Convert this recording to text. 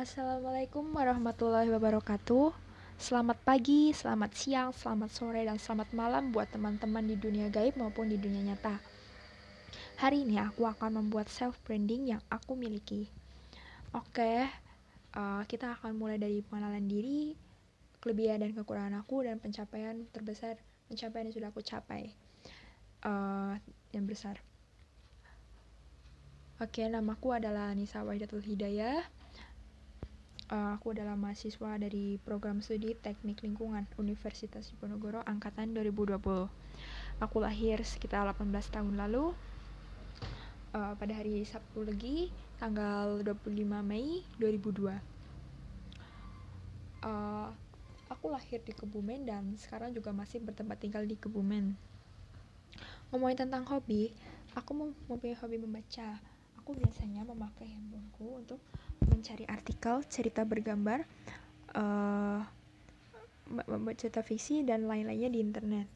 Assalamualaikum warahmatullahi wabarakatuh. Selamat pagi, selamat siang, selamat sore, dan selamat malam buat teman-teman di dunia gaib maupun di dunia nyata. Hari ini aku akan membuat self branding yang aku miliki. Oke, uh, kita akan mulai dari pengenalan diri, kelebihan dan kekurangan aku, dan pencapaian terbesar, pencapaian yang sudah aku capai. Uh, yang besar. Oke, namaku adalah Nisa Wahidatul Hidayah uh, aku adalah mahasiswa dari program studi Teknik Lingkungan Universitas Diponegoro angkatan 2020. Aku lahir sekitar 18 tahun lalu uh, pada hari Sabtu Legi tanggal 25 Mei 2002. Uh, aku lahir di Kebumen dan sekarang juga masih bertempat tinggal di Kebumen. Ngomongin tentang hobi, aku mempunyai hobi membaca. Aku biasanya memakai handphoneku untuk mencari artikel, cerita bergambar, uh, cerita fiksi dan lain-lainnya di internet.